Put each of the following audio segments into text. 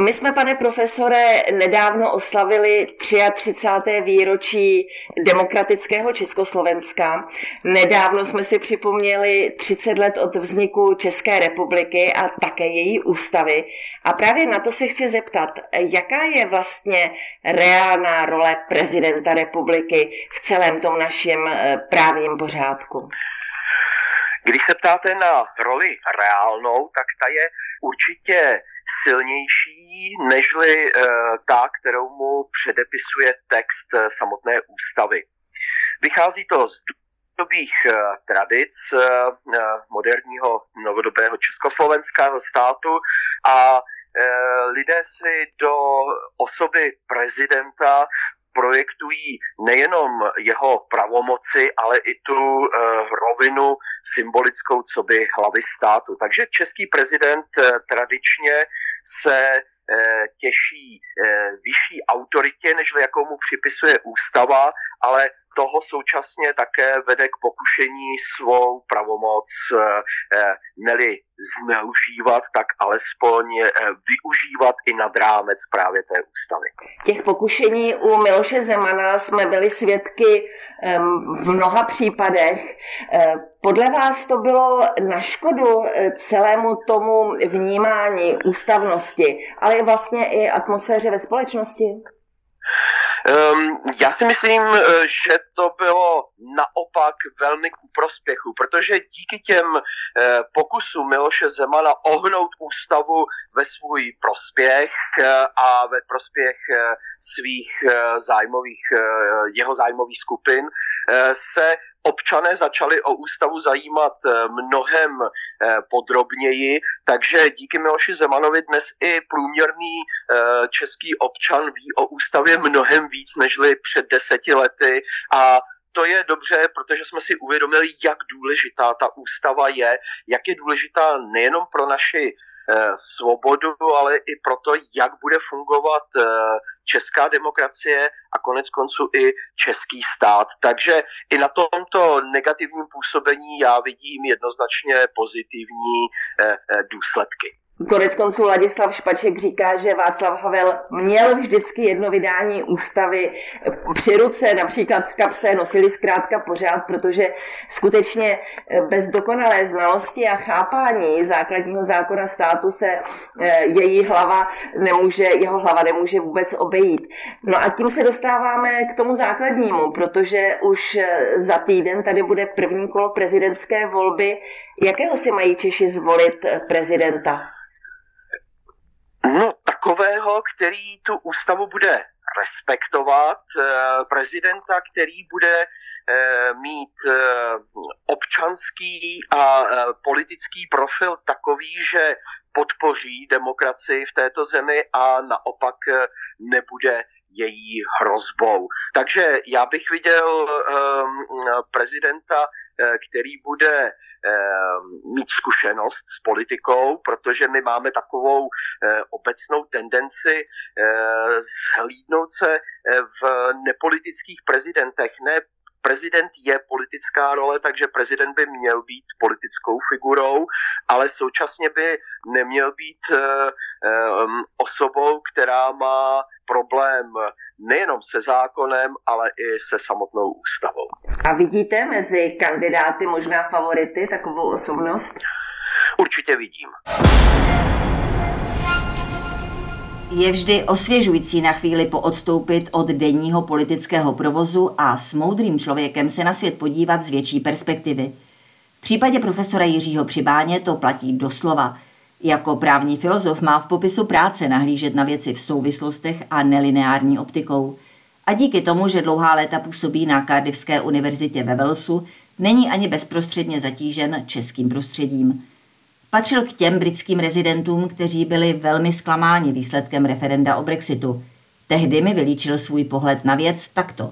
My jsme, pane profesore, nedávno oslavili 33. výročí demokratického Československa. Nedávno jsme si připomněli 30 let od vzniku České republiky a také její ústavy. A právě na to se chci zeptat, jaká je vlastně reálná role prezidenta republiky v celém tom našem eh, právním pořádku? Když se ptáte na roli reálnou, tak ta je určitě silnější nežli eh, ta, kterou mu předepisuje text eh, samotné ústavy. Vychází to z dobých eh, tradic moderního novodobého československého státu a lidé si do osoby prezidenta projektují nejenom jeho pravomoci, ale i tu uh, rovinu symbolickou, co by hlavy státu. Takže český prezident uh, tradičně se uh, těší vyšší autoritě, než jakou mu připisuje ústava, ale toho současně také vede k pokušení svou pravomoc eh, neli zneužívat, tak alespoň eh, využívat i nad rámec právě té ústavy. Těch pokušení u Miloše Zemana jsme byli svědky v mnoha případech. Eh, podle vás to bylo na škodu celému tomu vnímání ústavnosti, ale vlastně i atmosféře ve společnosti? Um, já si myslím, eh, že to bylo naopak velmi ku prospěchu, protože díky těm uh, pokusům Miloše Zemana ohnout ústavu ve svůj prospěch uh, a ve prospěch uh, svých uh, zájmových, uh, jeho zájmových skupin, uh, se občané začali o ústavu zajímat eh, mnohem eh, podrobněji, takže díky Miloši Zemanovi dnes i průměrný eh, český občan ví o ústavě mnohem víc nežli před deseti lety. A to je dobře, protože jsme si uvědomili, jak důležitá ta ústava je, jak je důležitá nejenom pro naši svobodu, ale i proto, jak bude fungovat eh, česká demokracie a konec konců i český stát. Takže i na tomto negativním působení já vidím jednoznačně pozitivní eh, důsledky. Konec konců Ladislav Špaček říká, že Václav Havel měl vždycky jedno vydání ústavy při ruce, například v kapse, nosili zkrátka pořád, protože skutečně bez dokonalé znalosti a chápání základního zákona státu se eh, její hlava nemůže, jeho hlava nemůže vůbec obejít. No a tím se dostáváme k tomu základnímu, protože už eh, za týden tady bude první kolo prezidentské volby. Jakého si mají Češi zvolit eh, prezidenta? No, takového, který tu ústavu bude respektovat, eh, prezidenta, který bude eh, mít eh, občanský a politický profil takový, že podpoří demokracii v této zemi a naopak nebude její hrozbou. Takže já bych viděl prezidenta, který bude mít zkušenost s politikou, protože my máme takovou obecnou tendenci zhlídnout se v nepolitických prezidentech, ne prezident je politická role, takže prezident by měl být politickou figurou, ale současně by neměl být um, osobou, která má problém nejenom se zákonem, ale i se samotnou ústavou. A vidíte mezi kandidáty možná favority takovou osobnost? Určitě vidím. Je vždy osvěžující na chvíli poodstoupit od denního politického provozu a s moudrým člověkem se na svět podívat z větší perspektivy. V případě profesora Jiřího Přibáně to platí doslova. Jako právní filozof má v popisu práce nahlížet na věci v souvislostech a nelineární optikou. A díky tomu, že dlouhá léta působí na Cardiffské univerzitě ve Walesu, není ani bezprostředně zatížen českým prostředím. Patřil k těm britským rezidentům, kteří byli velmi zklamáni výsledkem referenda o Brexitu. Tehdy mi vylíčil svůj pohled na věc takto.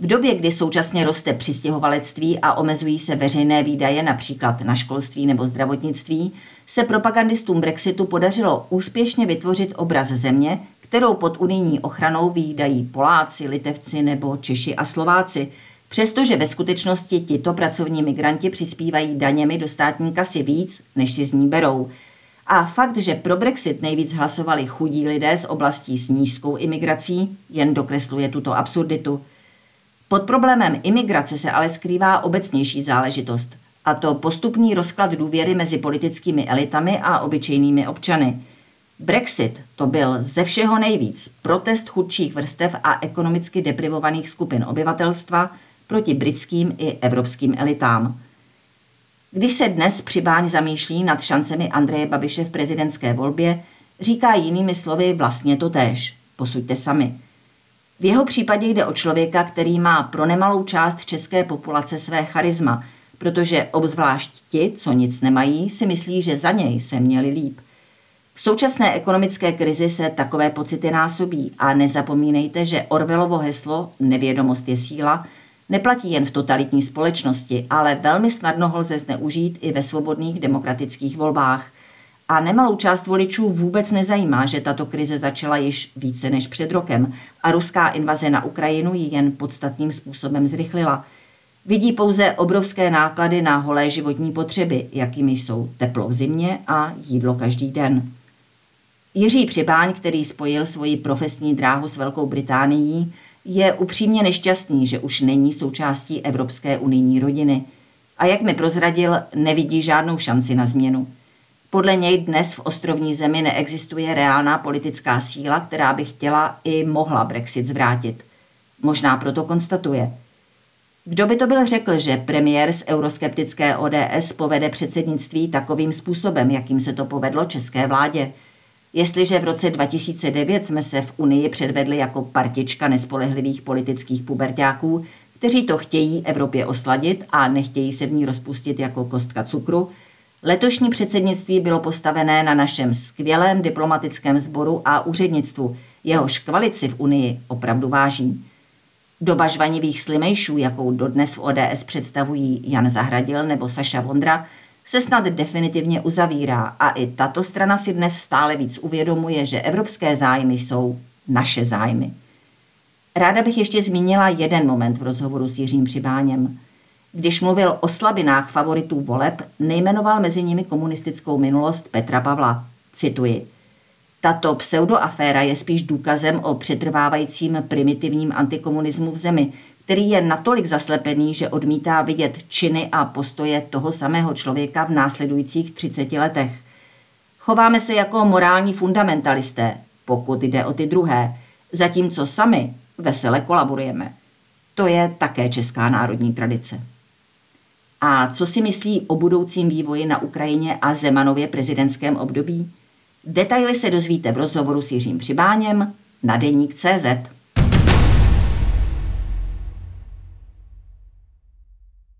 V době, kdy současně roste přistěhovalectví a omezují se veřejné výdaje například na školství nebo zdravotnictví, se propagandistům Brexitu podařilo úspěšně vytvořit obraz země, kterou pod unijní ochranou výdají Poláci, Litevci nebo Češi a Slováci, přestože ve skutečnosti tito pracovní migranti přispívají daněmi do státní kasy víc, než si z ní berou. A fakt, že pro Brexit nejvíc hlasovali chudí lidé z oblastí s nízkou imigrací, jen dokresluje tuto absurditu. Pod problémem imigrace se ale skrývá obecnější záležitost, a to postupný rozklad důvěry mezi politickými elitami a obyčejnými občany – Brexit to byl ze všeho nejvíc protest chudších vrstev a ekonomicky deprivovaných skupin obyvatelstva proti britským i evropským elitám. Když se dnes přibáň zamýšlí nad šancemi Andreje Babiše v prezidentské volbě, říká jinými slovy vlastně to též. Posuďte sami. V jeho případě jde o člověka, který má pro nemalou část české populace své charisma, protože obzvlášť ti, co nic nemají, si myslí, že za něj se měli líp – v současné ekonomické krizi se takové pocity násobí a nezapomínejte, že Orvelovo heslo Nevědomost je síla neplatí jen v totalitní společnosti, ale velmi snadno ho lze zneužít i ve svobodných demokratických volbách. A nemalou část voličů vůbec nezajímá, že tato krize začala již více než před rokem a ruská invaze na Ukrajinu ji jen podstatným způsobem zrychlila. Vidí pouze obrovské náklady na holé životní potřeby, jakými jsou teplo v zimě a jídlo každý den. Jiří Přibáň, který spojil svoji profesní dráhu s Velkou Británií, je upřímně nešťastný, že už není součástí Evropské unijní rodiny a jak mi prozradil, nevidí žádnou šanci na změnu. Podle něj dnes v ostrovní zemi neexistuje reálná politická síla, která by chtěla i mohla Brexit zvrátit. Možná proto konstatuje. Kdo by to byl řekl, že premiér z euroskeptické ODS povede předsednictví takovým způsobem, jakým se to povedlo české vládě – Jestliže v roce 2009 jsme se v Unii předvedli jako partička nespolehlivých politických pubertáků, kteří to chtějí Evropě osladit a nechtějí se v ní rozpustit jako kostka cukru, letošní předsednictví bylo postavené na našem skvělém diplomatickém sboru a úřednictvu, jehož kvalici v Unii opravdu váží. Doba žvanivých slimejšů, jakou dodnes v ODS představují Jan Zahradil nebo Saša Vondra, se snad definitivně uzavírá a i tato strana si dnes stále víc uvědomuje, že evropské zájmy jsou naše zájmy. Ráda bych ještě zmínila jeden moment v rozhovoru s Jiřím Přibáněm. Když mluvil o slabinách favoritů voleb, nejmenoval mezi nimi komunistickou minulost Petra Pavla. Cituji. Tato pseudoaféra je spíš důkazem o přetrvávajícím primitivním antikomunismu v zemi, který je natolik zaslepený, že odmítá vidět činy a postoje toho samého člověka v následujících 30 letech. Chováme se jako morální fundamentalisté, pokud jde o ty druhé, zatímco sami vesele kolaborujeme. To je také česká národní tradice. A co si myslí o budoucím vývoji na Ukrajině a Zemanově prezidentském období? Detaily se dozvíte v rozhovoru s Jiřím Přibáněm na deník CZ.